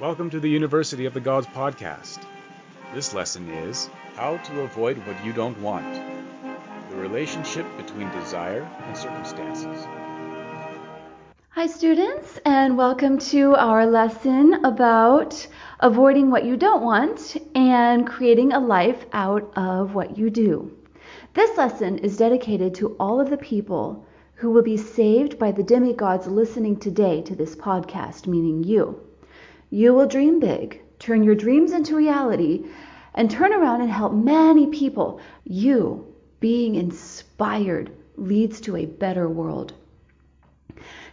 Welcome to the University of the Gods podcast. This lesson is How to Avoid What You Don't Want The Relationship Between Desire and Circumstances. Hi, students, and welcome to our lesson about avoiding what you don't want and creating a life out of what you do. This lesson is dedicated to all of the people who will be saved by the demigods listening today to this podcast, meaning you. You will dream big, turn your dreams into reality, and turn around and help many people. You, being inspired, leads to a better world.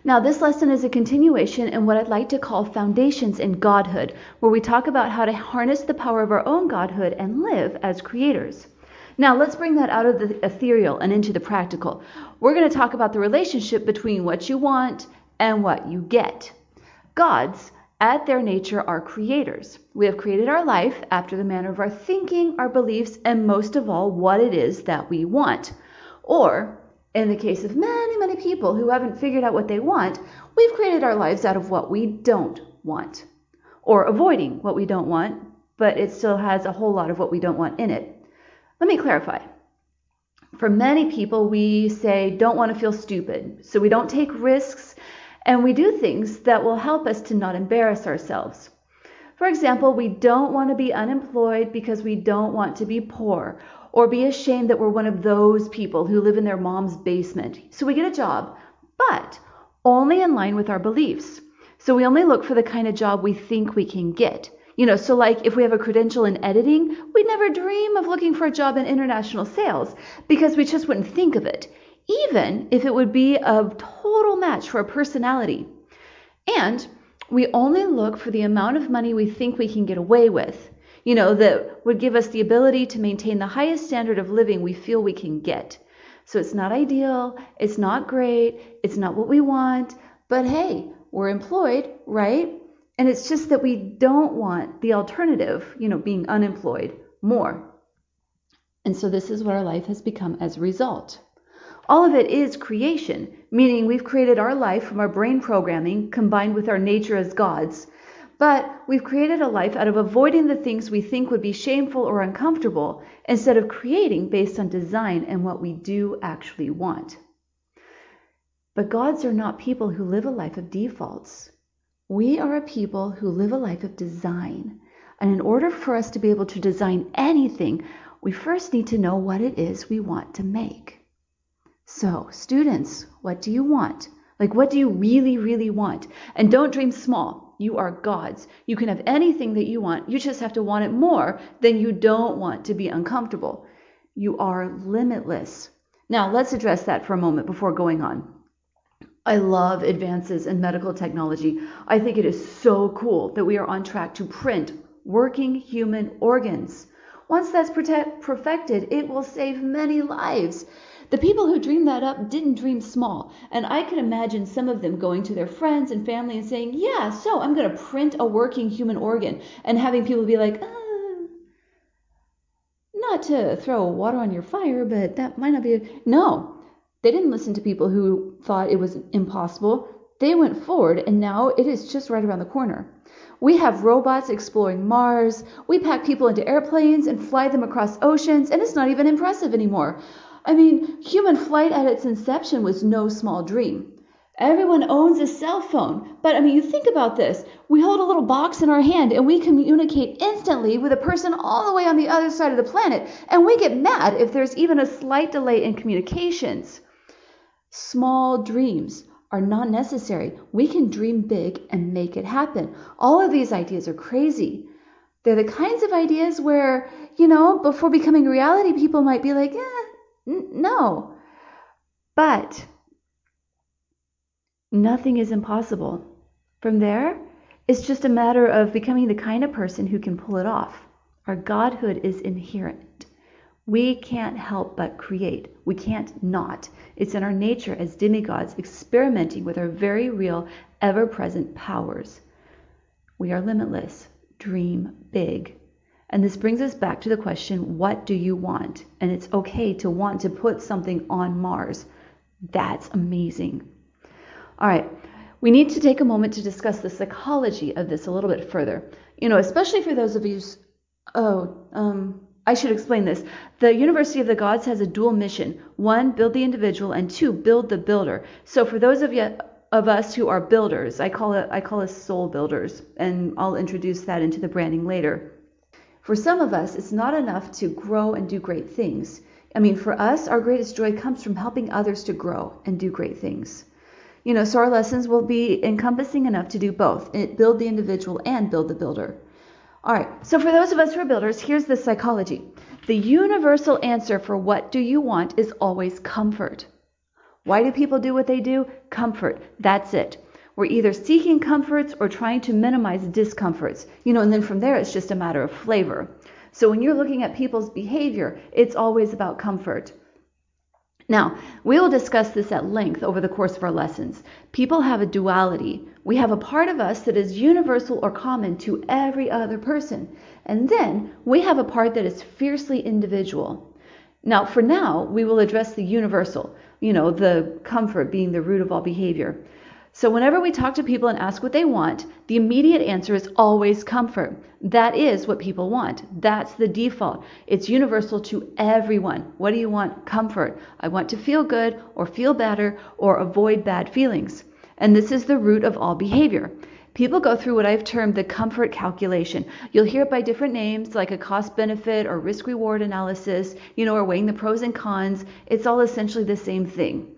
Now, this lesson is a continuation in what I'd like to call Foundations in Godhood, where we talk about how to harness the power of our own Godhood and live as creators. Now, let's bring that out of the ethereal and into the practical. We're going to talk about the relationship between what you want and what you get. Gods at their nature are creators. We have created our life after the manner of our thinking, our beliefs, and most of all, what it is that we want. Or, in the case of many, many people who haven't figured out what they want, we've created our lives out of what we don't want. Or avoiding what we don't want, but it still has a whole lot of what we don't want in it. Let me clarify. For many people, we say don't want to feel stupid, so we don't take risks and we do things that will help us to not embarrass ourselves. For example, we don't want to be unemployed because we don't want to be poor or be ashamed that we're one of those people who live in their mom's basement. So we get a job, but only in line with our beliefs. So we only look for the kind of job we think we can get. You know, so like if we have a credential in editing, we'd never dream of looking for a job in international sales because we just wouldn't think of it even if it would be a total match for a personality. And we only look for the amount of money we think we can get away with, you know, that would give us the ability to maintain the highest standard of living we feel we can get. So it's not ideal, it's not great, it's not what we want, but hey, we're employed, right? And it's just that we don't want the alternative, you know, being unemployed more. And so this is what our life has become as a result. All of it is creation, meaning we've created our life from our brain programming combined with our nature as gods. But we've created a life out of avoiding the things we think would be shameful or uncomfortable instead of creating based on design and what we do actually want. But gods are not people who live a life of defaults. We are a people who live a life of design. And in order for us to be able to design anything, we first need to know what it is we want to make. So, students, what do you want? Like, what do you really, really want? And don't dream small. You are gods. You can have anything that you want. You just have to want it more than you don't want to be uncomfortable. You are limitless. Now, let's address that for a moment before going on. I love advances in medical technology. I think it is so cool that we are on track to print working human organs. Once that's perfected, it will save many lives. The people who dreamed that up didn't dream small, and I could imagine some of them going to their friends and family and saying, Yeah, so I'm going to print a working human organ, and having people be like, uh, Not to throw water on your fire, but that might not be. A... No, they didn't listen to people who thought it was impossible. They went forward, and now it is just right around the corner. We have robots exploring Mars. We pack people into airplanes and fly them across oceans, and it's not even impressive anymore. I mean, human flight at its inception was no small dream. Everyone owns a cell phone, but I mean, you think about this. We hold a little box in our hand and we communicate instantly with a person all the way on the other side of the planet, and we get mad if there's even a slight delay in communications. Small dreams are not necessary. We can dream big and make it happen. All of these ideas are crazy. They're the kinds of ideas where, you know, before becoming reality, people might be like, eh, no. But nothing is impossible. From there, it's just a matter of becoming the kind of person who can pull it off. Our godhood is inherent. We can't help but create. We can't not. It's in our nature as demigods experimenting with our very real, ever present powers. We are limitless. Dream big. And this brings us back to the question what do you want? And it's okay to want to put something on Mars. That's amazing. All right. we need to take a moment to discuss the psychology of this a little bit further. You know, especially for those of you. Oh, um, I should explain this. The University of the Gods has a dual mission: one, build the individual, and two, build the builder. So for those of you of us who are builders, I call it I call us soul builders, and I'll introduce that into the branding later. For some of us, it's not enough to grow and do great things. I mean, for us, our greatest joy comes from helping others to grow and do great things. You know, so our lessons will be encompassing enough to do both eh, build the individual and build the builder. All right, so for those of us who are builders, here's the psychology. The universal answer for what do you want is always comfort. Why do people do what they do? Comfort. That's it. We're either seeking comforts or trying to minimize discomforts. You know, and then from there it's just a matter of flavor. So when you're looking at people's behavior, it's always about comfort. Now, we will discuss this at length over the course of our lessons. People have a duality. We have a part of us that is universal or common to every other person. And then we have a part that is fiercely individual. Now, for now, we will address the universal, you know, the comfort being the root of all behavior. So, whenever we talk to people and ask what they want, the immediate answer is always comfort. That is what people want. That's the default. It's universal to everyone. What do you want? Comfort. I want to feel good or feel better or avoid bad feelings. And this is the root of all behavior. People go through what I've termed the comfort calculation. You'll hear it by different names like a cost benefit or risk reward analysis, you know, or weighing the pros and cons. It's all essentially the same thing.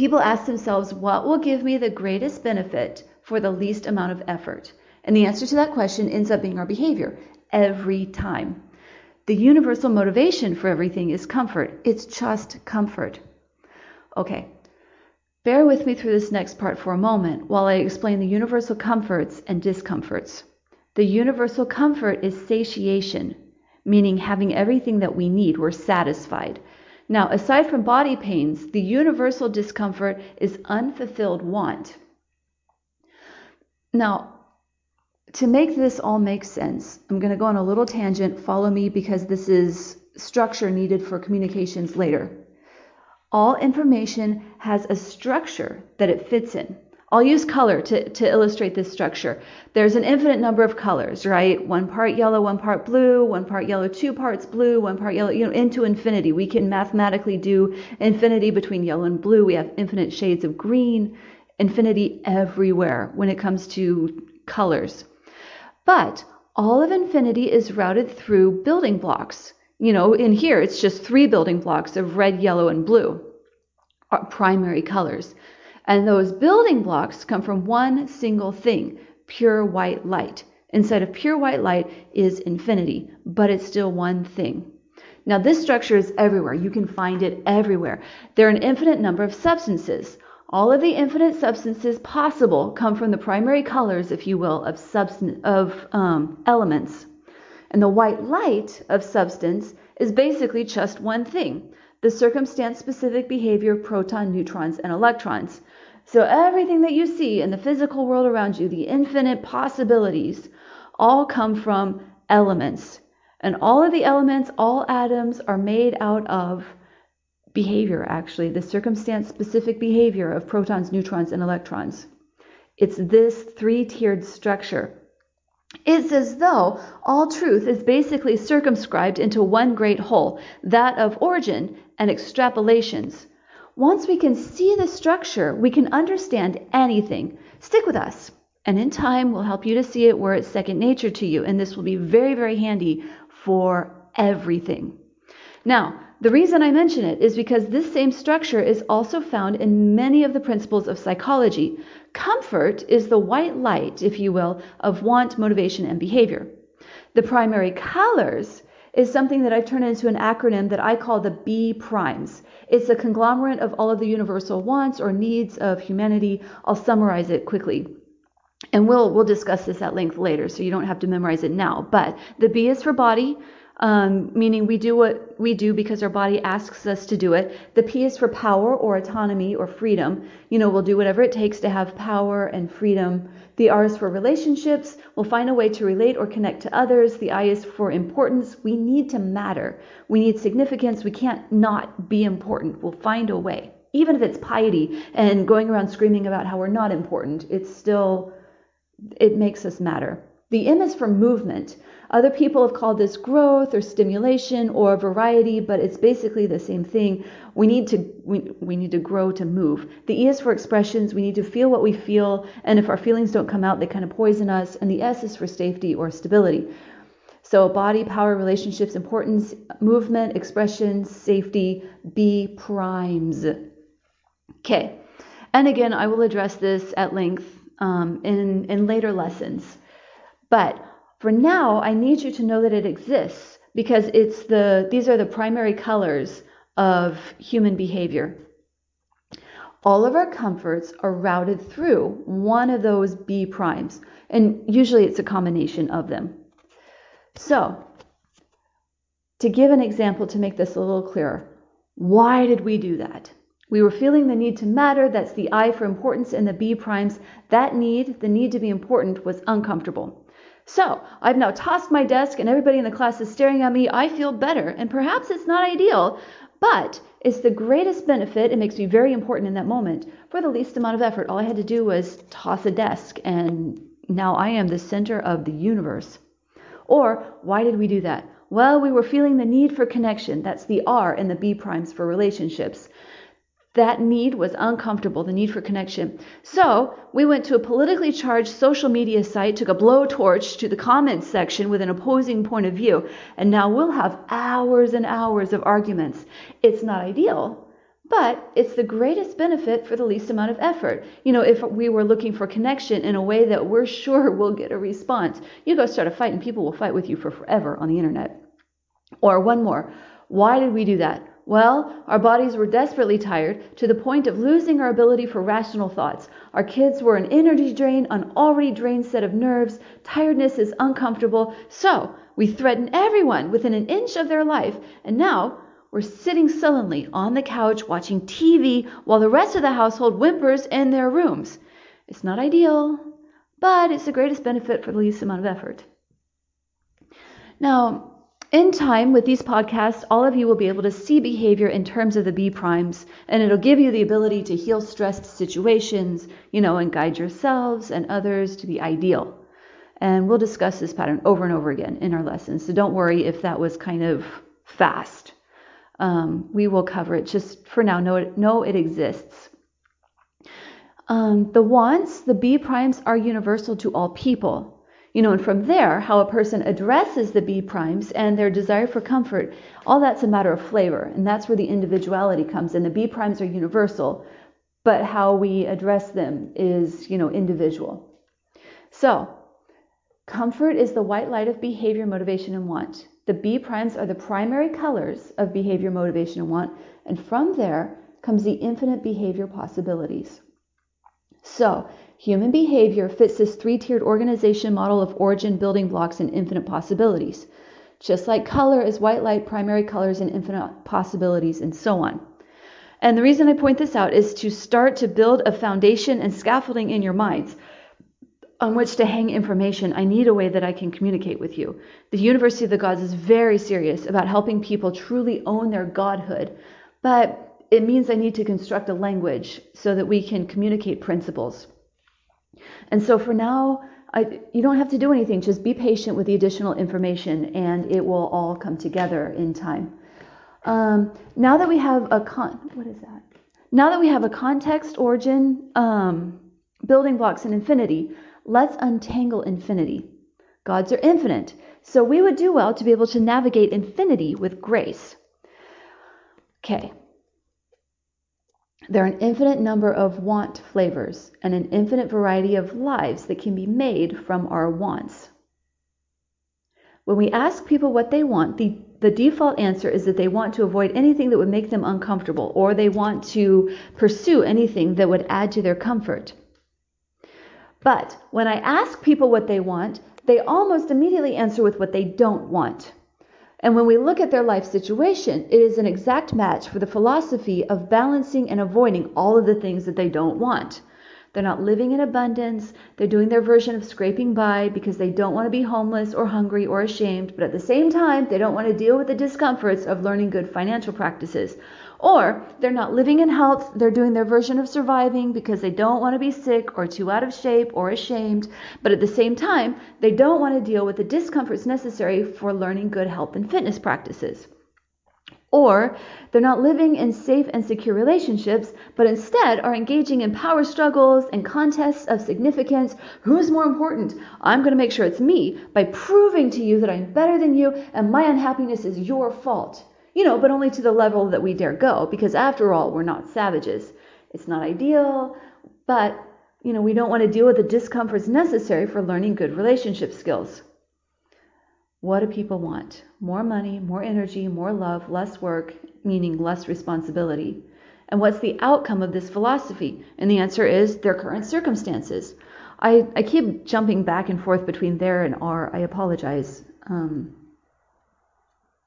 People ask themselves, what will give me the greatest benefit for the least amount of effort? And the answer to that question ends up being our behavior every time. The universal motivation for everything is comfort. It's just comfort. Okay, bear with me through this next part for a moment while I explain the universal comforts and discomforts. The universal comfort is satiation, meaning having everything that we need, we're satisfied. Now, aside from body pains, the universal discomfort is unfulfilled want. Now, to make this all make sense, I'm going to go on a little tangent. Follow me because this is structure needed for communications later. All information has a structure that it fits in. I'll use color to, to illustrate this structure. There's an infinite number of colors, right? One part yellow, one part blue, one part yellow, two parts blue, one part yellow, you know, into infinity. We can mathematically do infinity between yellow and blue. We have infinite shades of green, infinity everywhere when it comes to colors. But all of infinity is routed through building blocks. You know, in here it's just three building blocks of red, yellow, and blue, primary colors. And those building blocks come from one single thing pure white light. Inside of pure white light is infinity, but it's still one thing. Now, this structure is everywhere. You can find it everywhere. There are an infinite number of substances. All of the infinite substances possible come from the primary colors, if you will, of, substance, of um, elements. And the white light of substance is basically just one thing the circumstance specific behavior of proton, neutrons, and electrons. So everything that you see in the physical world around you, the infinite possibilities, all come from elements. And all of the elements, all atoms, are made out of behavior, actually, the circumstance specific behavior of protons, neutrons, and electrons. It's this three tiered structure. It's as though all truth is basically circumscribed into one great whole, that of origin and extrapolations. Once we can see the structure, we can understand anything. Stick with us, and in time, we'll help you to see it where it's second nature to you, and this will be very, very handy for everything. Now, the reason I mention it is because this same structure is also found in many of the principles of psychology. Comfort is the white light, if you will, of want, motivation, and behavior. The primary colors is something that I've turned into an acronym that I call the B primes. It's a conglomerate of all of the universal wants or needs of humanity. I'll summarize it quickly. And we'll we'll discuss this at length later, so you don't have to memorize it now. But the B is for body, um, meaning we do what we do because our body asks us to do it. The P is for power or autonomy or freedom. You know, we'll do whatever it takes to have power and freedom. The R is for relationships. We'll find a way to relate or connect to others. The I is for importance. We need to matter. We need significance. We can't not be important. We'll find a way. even if it's piety and going around screaming about how we're not important, it's still, it makes us matter. The M is for movement. Other people have called this growth or stimulation or variety, but it's basically the same thing. We need to we, we need to grow to move. The E is for expressions. We need to feel what we feel, and if our feelings don't come out, they kind of poison us. And the S is for safety or stability. So body, power, relationships, importance, movement, expression, safety, B primes. Okay. And again, I will address this at length um, in, in later lessons. But for now, I need you to know that it exists because it's the these are the primary colors of human behavior. All of our comforts are routed through one of those B primes, and usually it's a combination of them. So, to give an example to make this a little clearer, why did we do that? We were feeling the need to matter, that's the I for importance, and the B primes. That need, the need to be important, was uncomfortable. So, I've now tossed my desk and everybody in the class is staring at me. I feel better, and perhaps it's not ideal, but it's the greatest benefit. It makes me very important in that moment for the least amount of effort. All I had to do was toss a desk, and now I am the center of the universe. Or, why did we do that? Well, we were feeling the need for connection. That's the R and the B primes for relationships. That need was uncomfortable, the need for connection. So we went to a politically charged social media site, took a blowtorch to the comments section with an opposing point of view, and now we'll have hours and hours of arguments. It's not ideal, but it's the greatest benefit for the least amount of effort. You know, if we were looking for connection in a way that we're sure we'll get a response, you go start a fight and people will fight with you for forever on the internet. Or one more. Why did we do that? Well, our bodies were desperately tired to the point of losing our ability for rational thoughts. Our kids were an energy drain, an already drained set of nerves. Tiredness is uncomfortable. So we threaten everyone within an inch of their life. And now we're sitting sullenly on the couch watching TV while the rest of the household whimpers in their rooms. It's not ideal, but it's the greatest benefit for the least amount of effort. Now, in time, with these podcasts, all of you will be able to see behavior in terms of the B primes, and it'll give you the ability to heal stressed situations, you know, and guide yourselves and others to the ideal. And we'll discuss this pattern over and over again in our lessons. So don't worry if that was kind of fast. Um, we will cover it. Just for now, know it, know it exists. Um, the wants, the B primes, are universal to all people. You know, and from there, how a person addresses the B primes and their desire for comfort, all that's a matter of flavor. And that's where the individuality comes in. The B primes are universal, but how we address them is, you know, individual. So, comfort is the white light of behavior, motivation, and want. The B primes are the primary colors of behavior, motivation, and want. And from there comes the infinite behavior possibilities. So, Human behavior fits this three tiered organization model of origin, building blocks, and infinite possibilities. Just like color is white light, primary colors, and infinite possibilities, and so on. And the reason I point this out is to start to build a foundation and scaffolding in your minds on which to hang information. I need a way that I can communicate with you. The University of the Gods is very serious about helping people truly own their godhood, but it means I need to construct a language so that we can communicate principles. And so for now, I, you don't have to do anything. Just be patient with the additional information, and it will all come together in time. Um, now that we have a con, what is that? Now that we have a context, origin, um, building blocks, and infinity, let's untangle infinity. Gods are infinite, so we would do well to be able to navigate infinity with grace. Okay, there are an infinite number of want flavors and an infinite variety of lives that can be made from our wants. When we ask people what they want, the, the default answer is that they want to avoid anything that would make them uncomfortable or they want to pursue anything that would add to their comfort. But when I ask people what they want, they almost immediately answer with what they don't want. And when we look at their life situation, it is an exact match for the philosophy of balancing and avoiding all of the things that they don't want. They're not living in abundance. They're doing their version of scraping by because they don't want to be homeless or hungry or ashamed, but at the same time, they don't want to deal with the discomforts of learning good financial practices. Or they're not living in health, they're doing their version of surviving because they don't want to be sick or too out of shape or ashamed, but at the same time, they don't want to deal with the discomforts necessary for learning good health and fitness practices. Or they're not living in safe and secure relationships, but instead are engaging in power struggles and contests of significance. Who's more important? I'm going to make sure it's me by proving to you that I'm better than you and my unhappiness is your fault. You know, but only to the level that we dare go, because after all, we're not savages. It's not ideal, but, you know, we don't want to deal with the discomforts necessary for learning good relationship skills. What do people want? More money, more energy, more love, less work, meaning less responsibility. And what's the outcome of this philosophy? And the answer is their current circumstances. I, I keep jumping back and forth between there and are. I apologize. Um,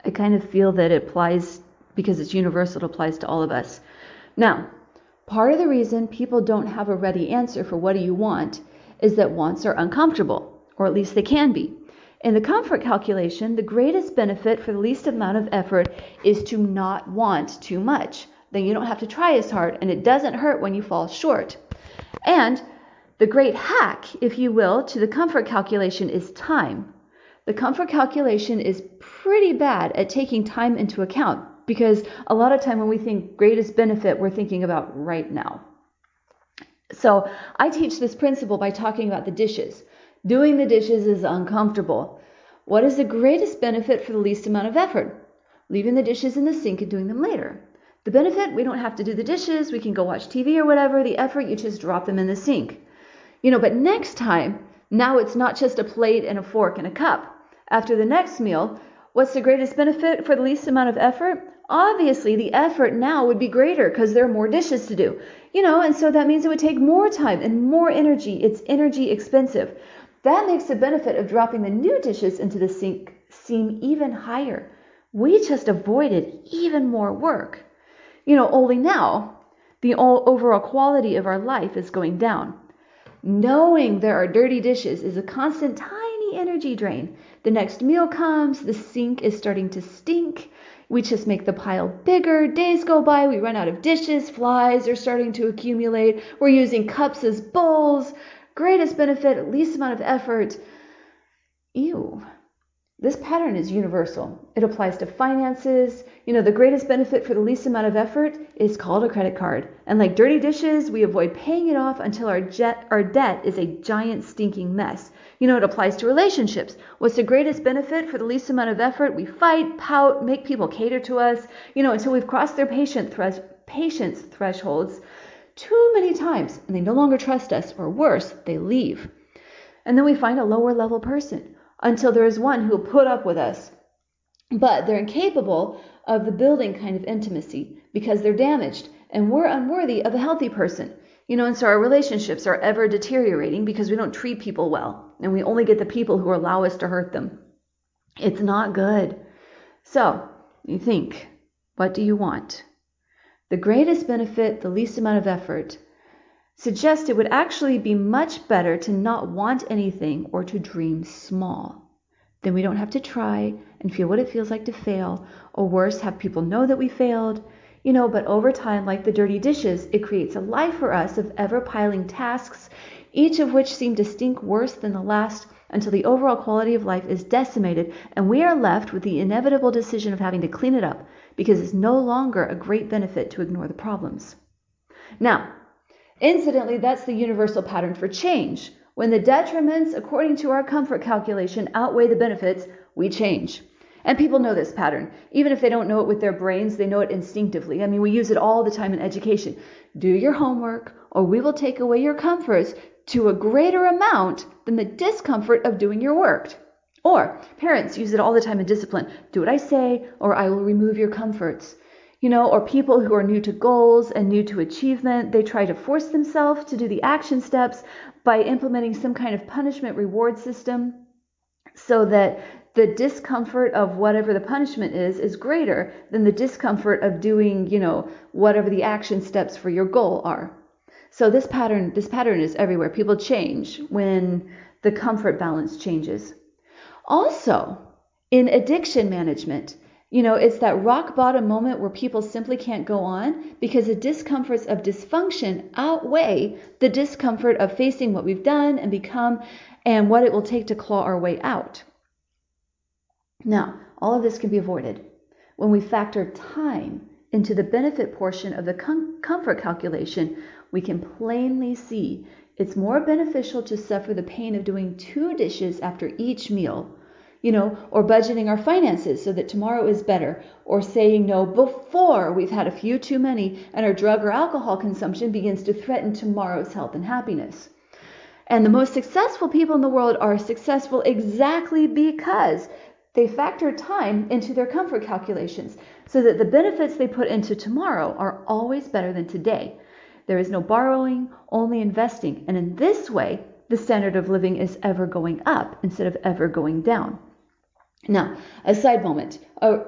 I kind of feel that it applies because it's universal, it applies to all of us. Now, part of the reason people don't have a ready answer for what do you want is that wants are uncomfortable, or at least they can be. In the comfort calculation, the greatest benefit for the least amount of effort is to not want too much. Then you don't have to try as hard, and it doesn't hurt when you fall short. And the great hack, if you will, to the comfort calculation is time. The comfort calculation is pretty bad at taking time into account because a lot of time when we think greatest benefit, we're thinking about right now. So I teach this principle by talking about the dishes. Doing the dishes is uncomfortable. What is the greatest benefit for the least amount of effort? Leaving the dishes in the sink and doing them later. The benefit, we don't have to do the dishes, we can go watch TV or whatever. The effort, you just drop them in the sink. You know, but next time, now it's not just a plate and a fork and a cup. After the next meal, what's the greatest benefit for the least amount of effort? Obviously, the effort now would be greater because there are more dishes to do. You know, and so that means it would take more time and more energy. It's energy expensive. That makes the benefit of dropping the new dishes into the sink seem even higher. We just avoided even more work. You know, only now, the overall quality of our life is going down. Knowing there are dirty dishes is a constant tiny energy drain. The next meal comes, the sink is starting to stink. We just make the pile bigger. Days go by, we run out of dishes, flies are starting to accumulate. We're using cups as bowls greatest benefit, least amount of effort. Ew. This pattern is universal. It applies to finances. You know, the greatest benefit for the least amount of effort is called a credit card. And like dirty dishes, we avoid paying it off until our, jet, our debt is a giant stinking mess. You know, it applies to relationships. What's the greatest benefit for the least amount of effort? We fight, pout, make people cater to us, you know, until we've crossed their patient patience thresholds too many times and they no longer trust us, or worse, they leave. And then we find a lower level person until there is one who will put up with us. But they're incapable of the building kind of intimacy because they're damaged and we're unworthy of a healthy person. You know, and so our relationships are ever deteriorating because we don't treat people well and we only get the people who allow us to hurt them. It's not good. So, you think, what do you want? the greatest benefit, the least amount of effort, suggest it would actually be much better to not want anything or to dream small. Then we don't have to try and feel what it feels like to fail, or worse, have people know that we failed. You know, but over time, like the dirty dishes, it creates a life for us of ever piling tasks, each of which seem to stink worse than the last until the overall quality of life is decimated and we are left with the inevitable decision of having to clean it up because it's no longer a great benefit to ignore the problems. Now, incidentally, that's the universal pattern for change. When the detriments, according to our comfort calculation, outweigh the benefits, we change. And people know this pattern. Even if they don't know it with their brains, they know it instinctively. I mean, we use it all the time in education. Do your homework, or we will take away your comforts to a greater amount than the discomfort of doing your work. Or parents use it all the time in discipline. Do what I say, or I will remove your comforts. You know, or people who are new to goals and new to achievement, they try to force themselves to do the action steps by implementing some kind of punishment reward system so that the discomfort of whatever the punishment is is greater than the discomfort of doing, you know, whatever the action steps for your goal are. So this pattern, this pattern is everywhere. People change when the comfort balance changes. Also, in addiction management, you know, it's that rock bottom moment where people simply can't go on because the discomforts of dysfunction outweigh the discomfort of facing what we've done and become and what it will take to claw our way out. Now, all of this can be avoided when we factor time into the benefit portion of the com- comfort calculation. We can plainly see it's more beneficial to suffer the pain of doing two dishes after each meal you know, or budgeting our finances so that tomorrow is better, or saying no before we've had a few too many and our drug or alcohol consumption begins to threaten tomorrow's health and happiness. And the most successful people in the world are successful exactly because they factor time into their comfort calculations so that the benefits they put into tomorrow are always better than today. There is no borrowing, only investing. And in this way, the standard of living is ever going up instead of ever going down. Now, a side moment, oh,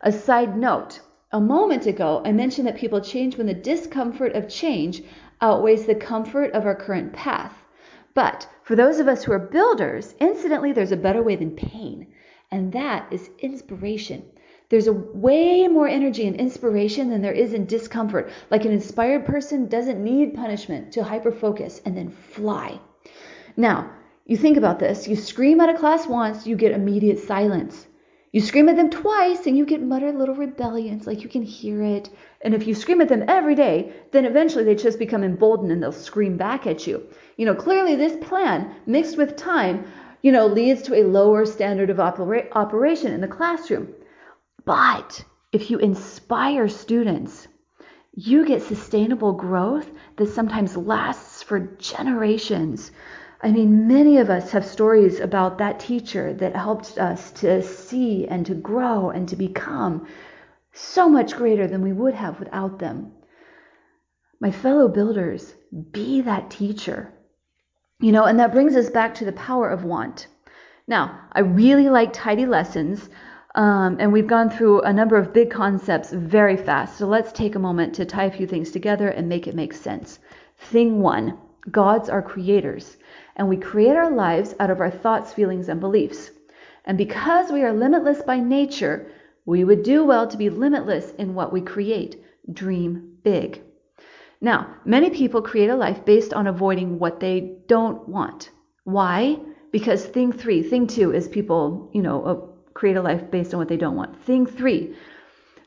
a side note. A moment ago, I mentioned that people change when the discomfort of change outweighs the comfort of our current path. But for those of us who are builders, incidentally, there's a better way than pain, and that is inspiration. There's a way more energy and inspiration than there is in discomfort. Like an inspired person doesn't need punishment to hyperfocus and then fly. Now, you think about this. You scream at a class once, you get immediate silence. You scream at them twice and you get muttered little rebellions, like you can hear it. And if you scream at them every day, then eventually they just become emboldened and they'll scream back at you. You know, clearly this plan, mixed with time, you know, leads to a lower standard of opera- operation in the classroom. But if you inspire students, you get sustainable growth that sometimes lasts for generations. I mean, many of us have stories about that teacher that helped us to see and to grow and to become so much greater than we would have without them. My fellow builders, be that teacher. You know, and that brings us back to the power of want. Now, I really like tidy lessons, um, and we've gone through a number of big concepts very fast. So let's take a moment to tie a few things together and make it make sense. Thing one gods are creators and we create our lives out of our thoughts, feelings, and beliefs. And because we are limitless by nature, we would do well to be limitless in what we create. Dream big. Now, many people create a life based on avoiding what they don't want. Why? Because thing three, thing two is people, you know, uh, create a life based on what they don't want. Thing three,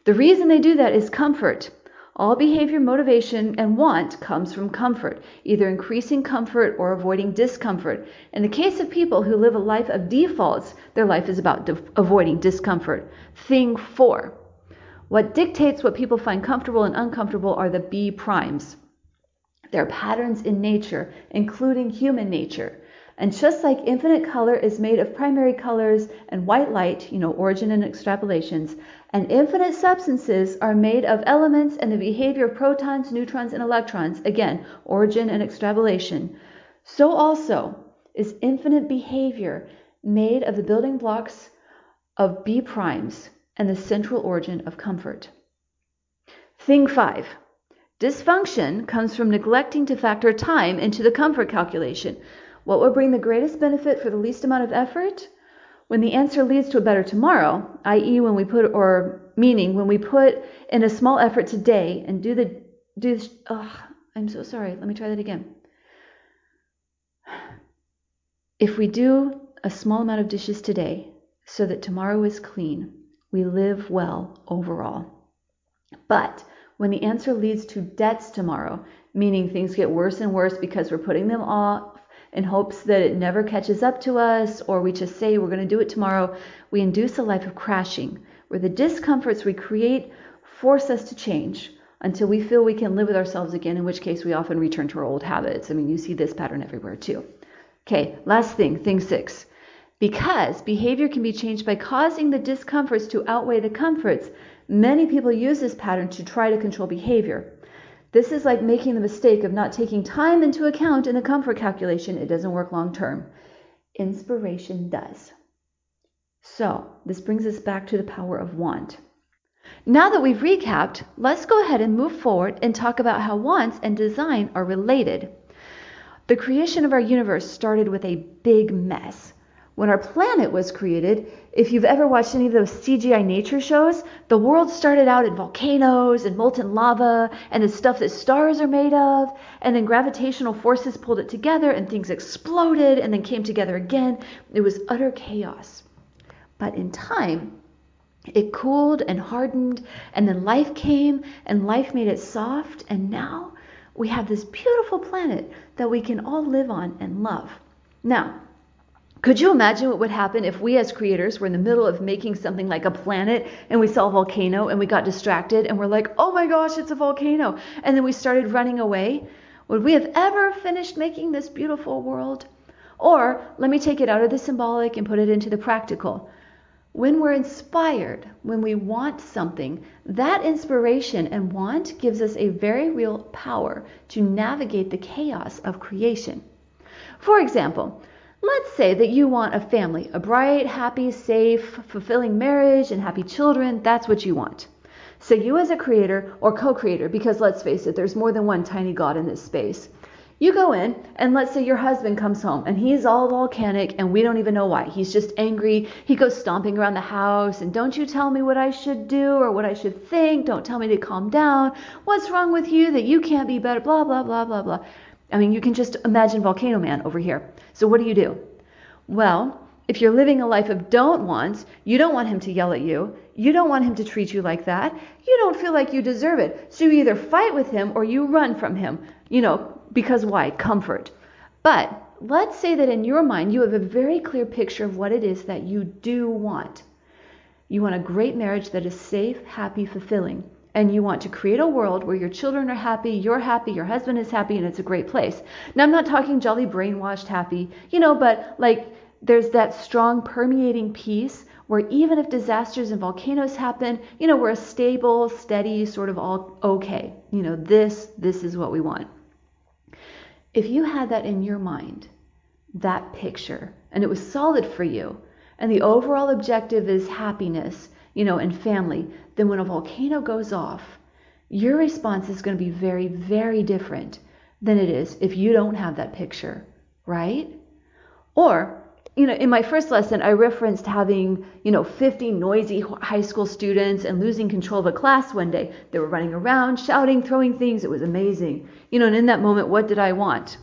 the reason they do that is comfort. All behavior, motivation, and want comes from comfort, either increasing comfort or avoiding discomfort. In the case of people who live a life of defaults, their life is about de- avoiding discomfort. Thing four. What dictates what people find comfortable and uncomfortable are the B primes. They're patterns in nature, including human nature. And just like infinite color is made of primary colors and white light, you know, origin and extrapolations, and infinite substances are made of elements and the behavior of protons, neutrons, and electrons, again, origin and extrapolation, so also is infinite behavior made of the building blocks of B primes and the central origin of comfort. Thing 5. Dysfunction comes from neglecting to factor time into the comfort calculation. What will bring the greatest benefit for the least amount of effort? When the answer leads to a better tomorrow, i.e., when we put, or meaning when we put in a small effort today and do the, do, oh, I'm so sorry. Let me try that again. If we do a small amount of dishes today so that tomorrow is clean, we live well overall. But when the answer leads to debts tomorrow, meaning things get worse and worse because we're putting them off in hopes that it never catches up to us, or we just say we're going to do it tomorrow, we induce a life of crashing, where the discomforts we create force us to change until we feel we can live with ourselves again, in which case we often return to our old habits. I mean, you see this pattern everywhere too. Okay, last thing, thing six. Because behavior can be changed by causing the discomforts to outweigh the comforts, many people use this pattern to try to control behavior. This is like making the mistake of not taking time into account in the comfort calculation. It doesn't work long term. Inspiration does. So, this brings us back to the power of want. Now that we've recapped, let's go ahead and move forward and talk about how wants and design are related. The creation of our universe started with a big mess. When our planet was created, if you've ever watched any of those CGI nature shows, the world started out in volcanoes and molten lava and the stuff that stars are made of, and then gravitational forces pulled it together and things exploded and then came together again. It was utter chaos. But in time, it cooled and hardened, and then life came, and life made it soft, and now we have this beautiful planet that we can all live on and love. Now, could you imagine what would happen if we as creators were in the middle of making something like a planet and we saw a volcano and we got distracted and we're like, oh my gosh, it's a volcano. And then we started running away? Would we have ever finished making this beautiful world? Or let me take it out of the symbolic and put it into the practical. When we're inspired, when we want something, that inspiration and want gives us a very real power to navigate the chaos of creation. For example, Let's say that you want a family, a bright, happy, safe, fulfilling marriage, and happy children. That's what you want. So, you as a creator or co creator, because let's face it, there's more than one tiny God in this space. You go in, and let's say your husband comes home and he's all volcanic, and we don't even know why. He's just angry. He goes stomping around the house, and don't you tell me what I should do or what I should think. Don't tell me to calm down. What's wrong with you that you can't be better? Blah, blah, blah, blah, blah. I mean, you can just imagine Volcano Man over here. So what do you do? Well, if you're living a life of don't wants, you don't want him to yell at you. You don't want him to treat you like that. You don't feel like you deserve it. So you either fight with him or you run from him. You know, because why? Comfort. But let's say that in your mind you have a very clear picture of what it is that you do want. You want a great marriage that is safe, happy, fulfilling and you want to create a world where your children are happy, you're happy, your husband is happy, and it's a great place. Now, I'm not talking jolly brainwashed happy, you know, but like there's that strong permeating peace where even if disasters and volcanoes happen, you know, we're a stable, steady, sort of all okay. You know, this, this is what we want. If you had that in your mind, that picture, and it was solid for you, and the overall objective is happiness, you know, and family, then when a volcano goes off, your response is going to be very, very different than it is if you don't have that picture, right? Or, you know, in my first lesson, I referenced having, you know, 50 noisy high school students and losing control of a class one day. They were running around, shouting, throwing things. It was amazing. You know, and in that moment, what did I want?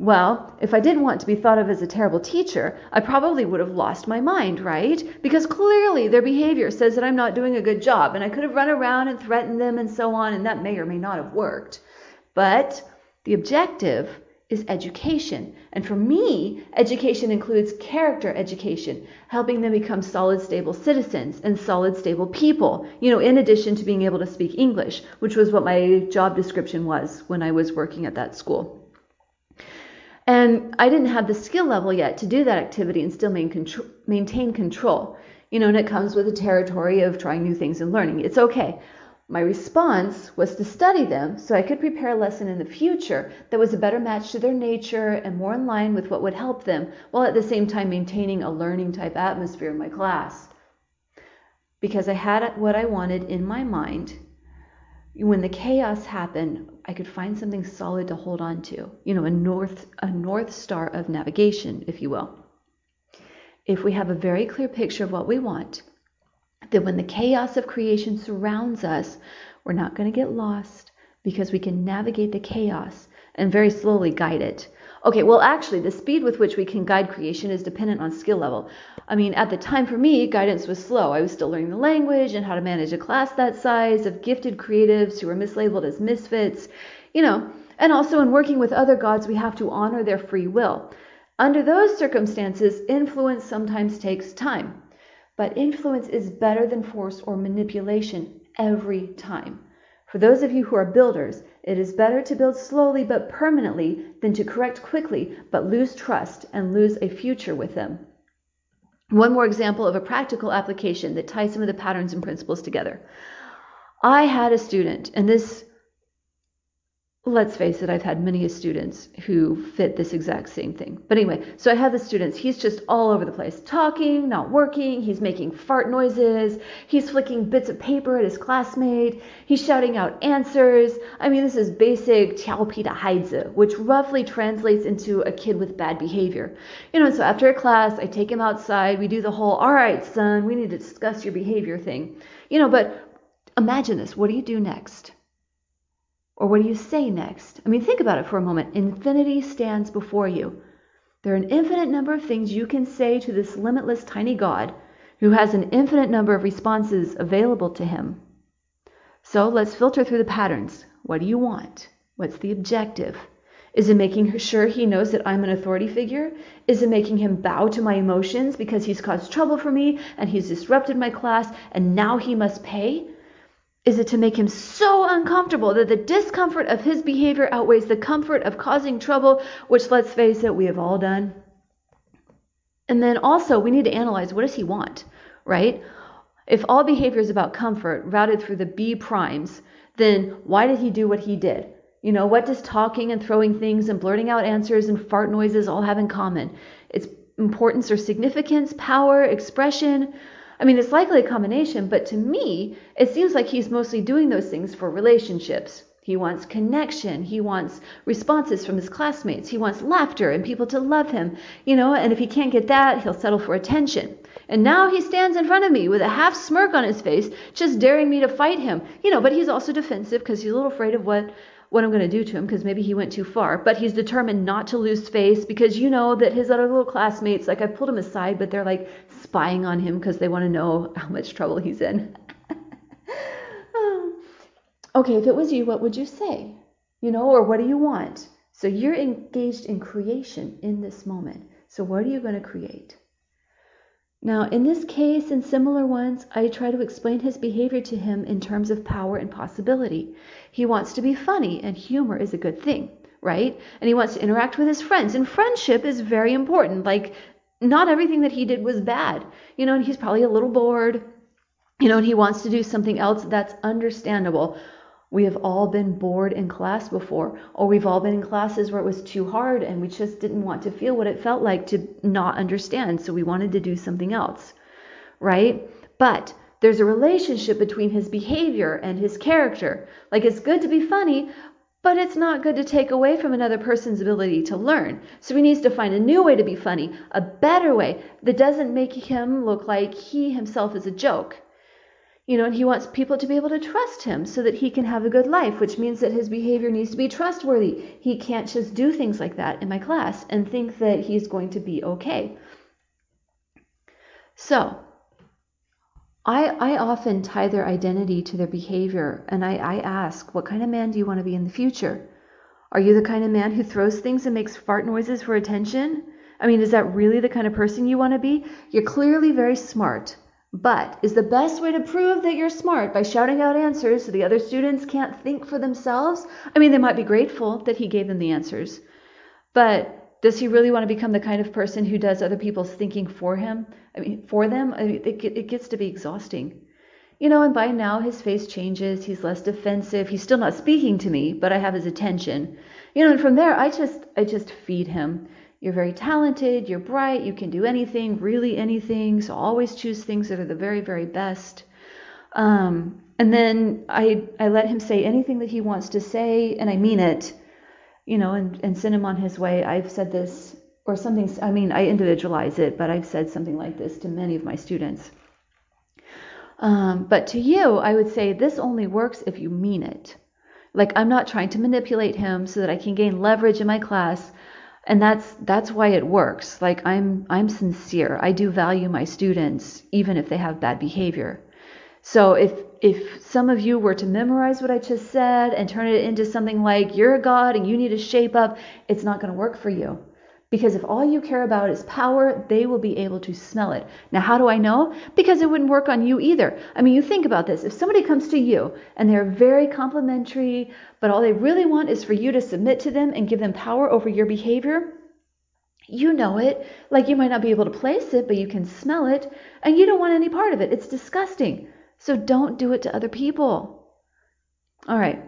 Well, if I didn't want to be thought of as a terrible teacher, I probably would have lost my mind, right? Because clearly their behavior says that I'm not doing a good job, and I could have run around and threatened them and so on, and that may or may not have worked. But the objective is education. And for me, education includes character education, helping them become solid, stable citizens and solid, stable people, you know, in addition to being able to speak English, which was what my job description was when I was working at that school. And I didn't have the skill level yet to do that activity and still maintain control. You know, and it comes with the territory of trying new things and learning. It's okay. My response was to study them so I could prepare a lesson in the future that was a better match to their nature and more in line with what would help them, while at the same time maintaining a learning type atmosphere in my class. Because I had what I wanted in my mind when the chaos happened, I could find something solid to hold on to, you know, a north a north star of navigation, if you will. If we have a very clear picture of what we want, then when the chaos of creation surrounds us, we're not going to get lost because we can navigate the chaos and very slowly guide it. Okay, well, actually, the speed with which we can guide creation is dependent on skill level. I mean, at the time for me, guidance was slow. I was still learning the language and how to manage a class that size of gifted creatives who were mislabeled as misfits, you know. And also, in working with other gods, we have to honor their free will. Under those circumstances, influence sometimes takes time. But influence is better than force or manipulation every time. For those of you who are builders, it is better to build slowly but permanently than to correct quickly but lose trust and lose a future with them. One more example of a practical application that ties some of the patterns and principles together. I had a student, and this let's face it, I've had many students who fit this exact same thing. But anyway, so I have the students, he's just all over the place, talking, not working, he's making fart noises, he's flicking bits of paper at his classmate, he's shouting out answers. I mean, this is basic Heidze, which roughly translates into a kid with bad behavior. You know, so after a class, I take him outside, we do the whole, all right, son, we need to discuss your behavior thing. You know, but imagine this, what do you do next? Or what do you say next? I mean, think about it for a moment. Infinity stands before you. There are an infinite number of things you can say to this limitless tiny God who has an infinite number of responses available to him. So let's filter through the patterns. What do you want? What's the objective? Is it making sure he knows that I'm an authority figure? Is it making him bow to my emotions because he's caused trouble for me and he's disrupted my class and now he must pay? Is it to make him so uncomfortable that the discomfort of his behavior outweighs the comfort of causing trouble, which, let's face it, we have all done? And then also, we need to analyze what does he want, right? If all behavior is about comfort routed through the B primes, then why did he do what he did? You know, what does talking and throwing things and blurting out answers and fart noises all have in common? It's importance or significance, power, expression. I mean, it's likely a combination, but to me, it seems like he's mostly doing those things for relationships. He wants connection. He wants responses from his classmates. He wants laughter and people to love him, you know, and if he can't get that, he'll settle for attention. And now he stands in front of me with a half smirk on his face, just daring me to fight him, you know, but he's also defensive because he's a little afraid of what what I'm going to do to him because maybe he went too far. But he's determined not to lose face because you know that his other little classmates, like I pulled him aside, but they're like spying on him because they want to know how much trouble he's in. Um, okay, if it was you, what would you say? You know, or what do you want? So you're engaged in creation in this moment. So what are you going to create? Now, in this case and similar ones, I try to explain his behavior to him in terms of power and possibility. He wants to be funny, and humor is a good thing, right? And he wants to interact with his friends, and friendship is very important. Like, not everything that he did was bad, you know, and he's probably a little bored, you know, and he wants to do something else that's understandable. We have all been bored in class before, or we've all been in classes where it was too hard and we just didn't want to feel what it felt like to not understand, so we wanted to do something else, right? But there's a relationship between his behavior and his character. Like it's good to be funny, but it's not good to take away from another person's ability to learn. So he needs to find a new way to be funny, a better way that doesn't make him look like he himself is a joke. You know, and he wants people to be able to trust him so that he can have a good life, which means that his behavior needs to be trustworthy. He can't just do things like that in my class and think that he's going to be okay. So, I, I often tie their identity to their behavior, and I, I ask, What kind of man do you want to be in the future? Are you the kind of man who throws things and makes fart noises for attention? I mean, is that really the kind of person you want to be? You're clearly very smart. But is the best way to prove that you're smart by shouting out answers so the other students can't think for themselves? I mean, they might be grateful that he gave them the answers, but does he really want to become the kind of person who does other people's thinking for him? I mean, for them? I mean, it, it gets to be exhausting. You know, and by now his face changes. He's less defensive. He's still not speaking to me, but I have his attention. You know, and from there, I just, I just feed him. You're very talented, you're bright, you can do anything, really anything. So always choose things that are the very, very best. Um, and then I, I let him say anything that he wants to say, and I mean it, you know, and, and send him on his way. I've said this, or something, I mean, I individualize it, but I've said something like this to many of my students. Um, but to you, I would say this only works if you mean it. Like, I'm not trying to manipulate him so that I can gain leverage in my class and that's that's why it works. Like i'm i'm sincere. I do value my students even if they have bad behavior. So if if some of you were to memorize what i just said and turn it into something like you're a god and you need to shape up it's not going to work for you because if all you care about is power, they will be able to smell it. Now, how do I know? Because it wouldn't work on you either. I mean, you think about this. If somebody comes to you and they're very complimentary, but all they really want is for you to submit to them and give them power over your behavior, you know it. Like you might not be able to place it, but you can smell it, and you don't want any part of it. It's disgusting. So don't do it to other people. All right.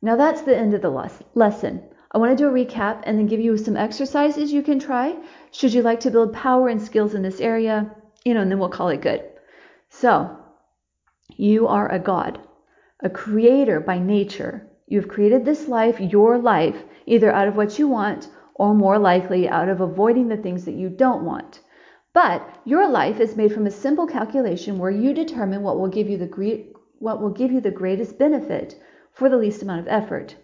Now that's the end of the lesson. I want to do a recap and then give you some exercises you can try should you like to build power and skills in this area, you know, and then we'll call it good. So, you are a God, a creator by nature. You've created this life, your life, either out of what you want or more likely out of avoiding the things that you don't want. But your life is made from a simple calculation where you determine what will give you the what will give you the greatest benefit for the least amount of effort.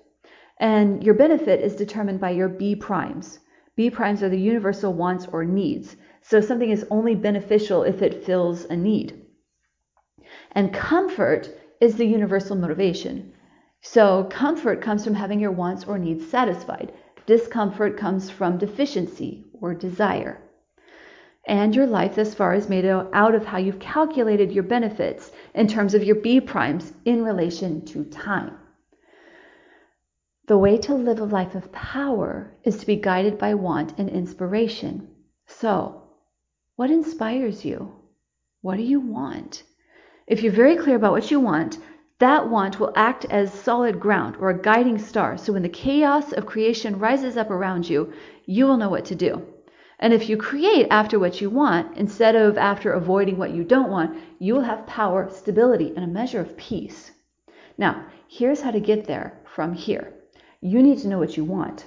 And your benefit is determined by your B primes. B primes are the universal wants or needs. So something is only beneficial if it fills a need. And comfort is the universal motivation. So comfort comes from having your wants or needs satisfied. Discomfort comes from deficiency or desire. And your life thus far is made out of how you've calculated your benefits in terms of your B primes in relation to time. The way to live a life of power is to be guided by want and inspiration. So, what inspires you? What do you want? If you're very clear about what you want, that want will act as solid ground or a guiding star. So when the chaos of creation rises up around you, you will know what to do. And if you create after what you want instead of after avoiding what you don't want, you will have power, stability, and a measure of peace. Now, here's how to get there from here you need to know what you want.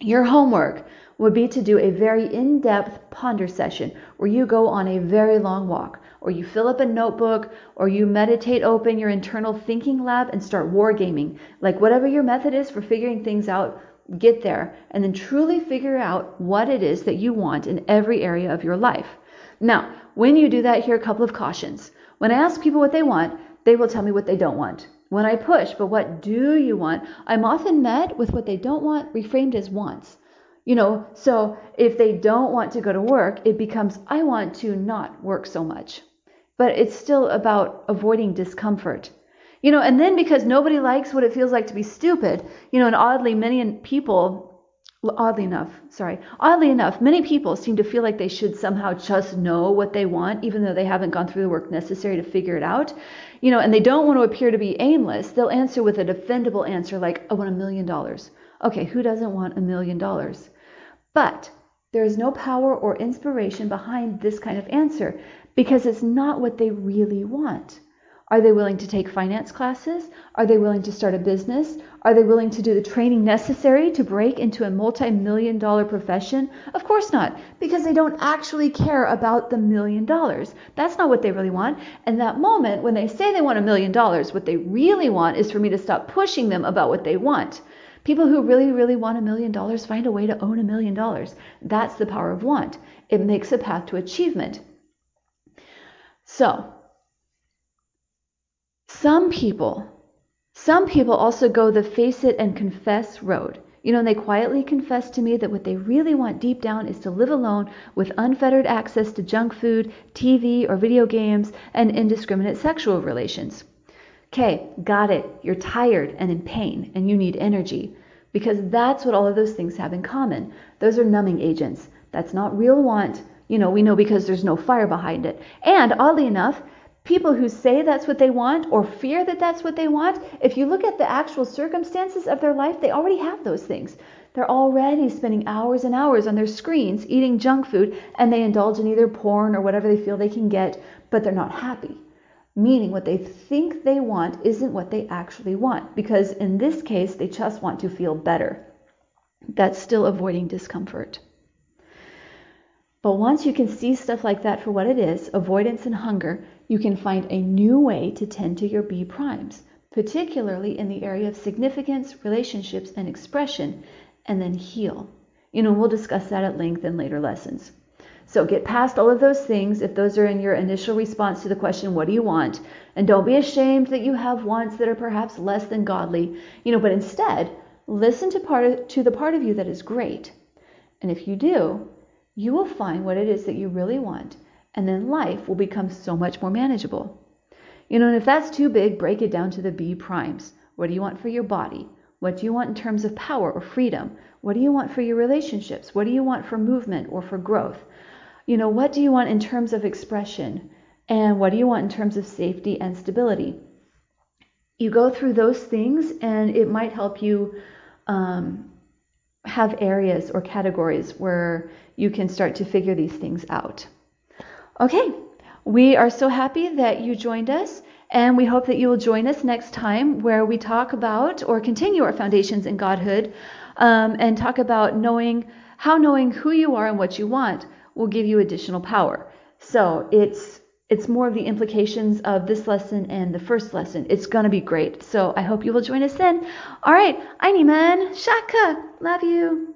Your homework would be to do a very in depth ponder session where you go on a very long walk, or you fill up a notebook, or you meditate open your internal thinking lab and start wargaming. Like whatever your method is for figuring things out, get there and then truly figure out what it is that you want in every area of your life. Now, when you do that, here are a couple of cautions. When I ask people what they want, they will tell me what they don't want when I push, but what do you want? I'm often met with what they don't want reframed as wants. You know, so if they don't want to go to work, it becomes, I want to not work so much. But it's still about avoiding discomfort. You know, and then because nobody likes what it feels like to be stupid, you know, and oddly, many people oddly enough, sorry, oddly enough, many people seem to feel like they should somehow just know what they want, even though they haven't gone through the work necessary to figure it out. You know, and they don't want to appear to be aimless. They'll answer with a defendable answer like, I want a million dollars. Okay, who doesn't want a million dollars? But there is no power or inspiration behind this kind of answer because it's not what they really want. Are they willing to take finance classes? Are they willing to start a business? Are they willing to do the training necessary to break into a multi million dollar profession? Of course not, because they don't actually care about the million dollars. That's not what they really want. And that moment when they say they want a million dollars, what they really want is for me to stop pushing them about what they want. People who really, really want a million dollars find a way to own a million dollars. That's the power of want. It makes a path to achievement. So, some people, some people also go the face it and confess road. You know, and they quietly confess to me that what they really want deep down is to live alone with unfettered access to junk food, TV or video games, and indiscriminate sexual relations. Okay, got it. You're tired and in pain, and you need energy. Because that's what all of those things have in common. Those are numbing agents. That's not real want. You know, we know because there's no fire behind it. And oddly enough, People who say that's what they want or fear that that's what they want, if you look at the actual circumstances of their life, they already have those things. They're already spending hours and hours on their screens eating junk food and they indulge in either porn or whatever they feel they can get, but they're not happy. Meaning what they think they want isn't what they actually want, because in this case, they just want to feel better. That's still avoiding discomfort. But once you can see stuff like that for what it is, avoidance and hunger, you can find a new way to tend to your B primes, particularly in the area of significance, relationships, and expression, and then heal. You know, we'll discuss that at length in later lessons. So get past all of those things if those are in your initial response to the question, what do you want? And don't be ashamed that you have wants that are perhaps less than godly, you know, but instead, listen to part of, to the part of you that is great. And if you do, you will find what it is that you really want, and then life will become so much more manageable. You know, and if that's too big, break it down to the B primes. What do you want for your body? What do you want in terms of power or freedom? What do you want for your relationships? What do you want for movement or for growth? You know, what do you want in terms of expression? And what do you want in terms of safety and stability? you go through those things, and it might help you um, have areas or categories where you can start to figure these things out. Okay, we are so happy that you joined us, and we hope that you will join us next time where we talk about or continue our foundations in Godhood um, and talk about knowing how knowing who you are and what you want will give you additional power. So it's it's more of the implications of this lesson and the first lesson. It's to be great. So I hope you will join us then. All right, Aineman, Shaka, love you.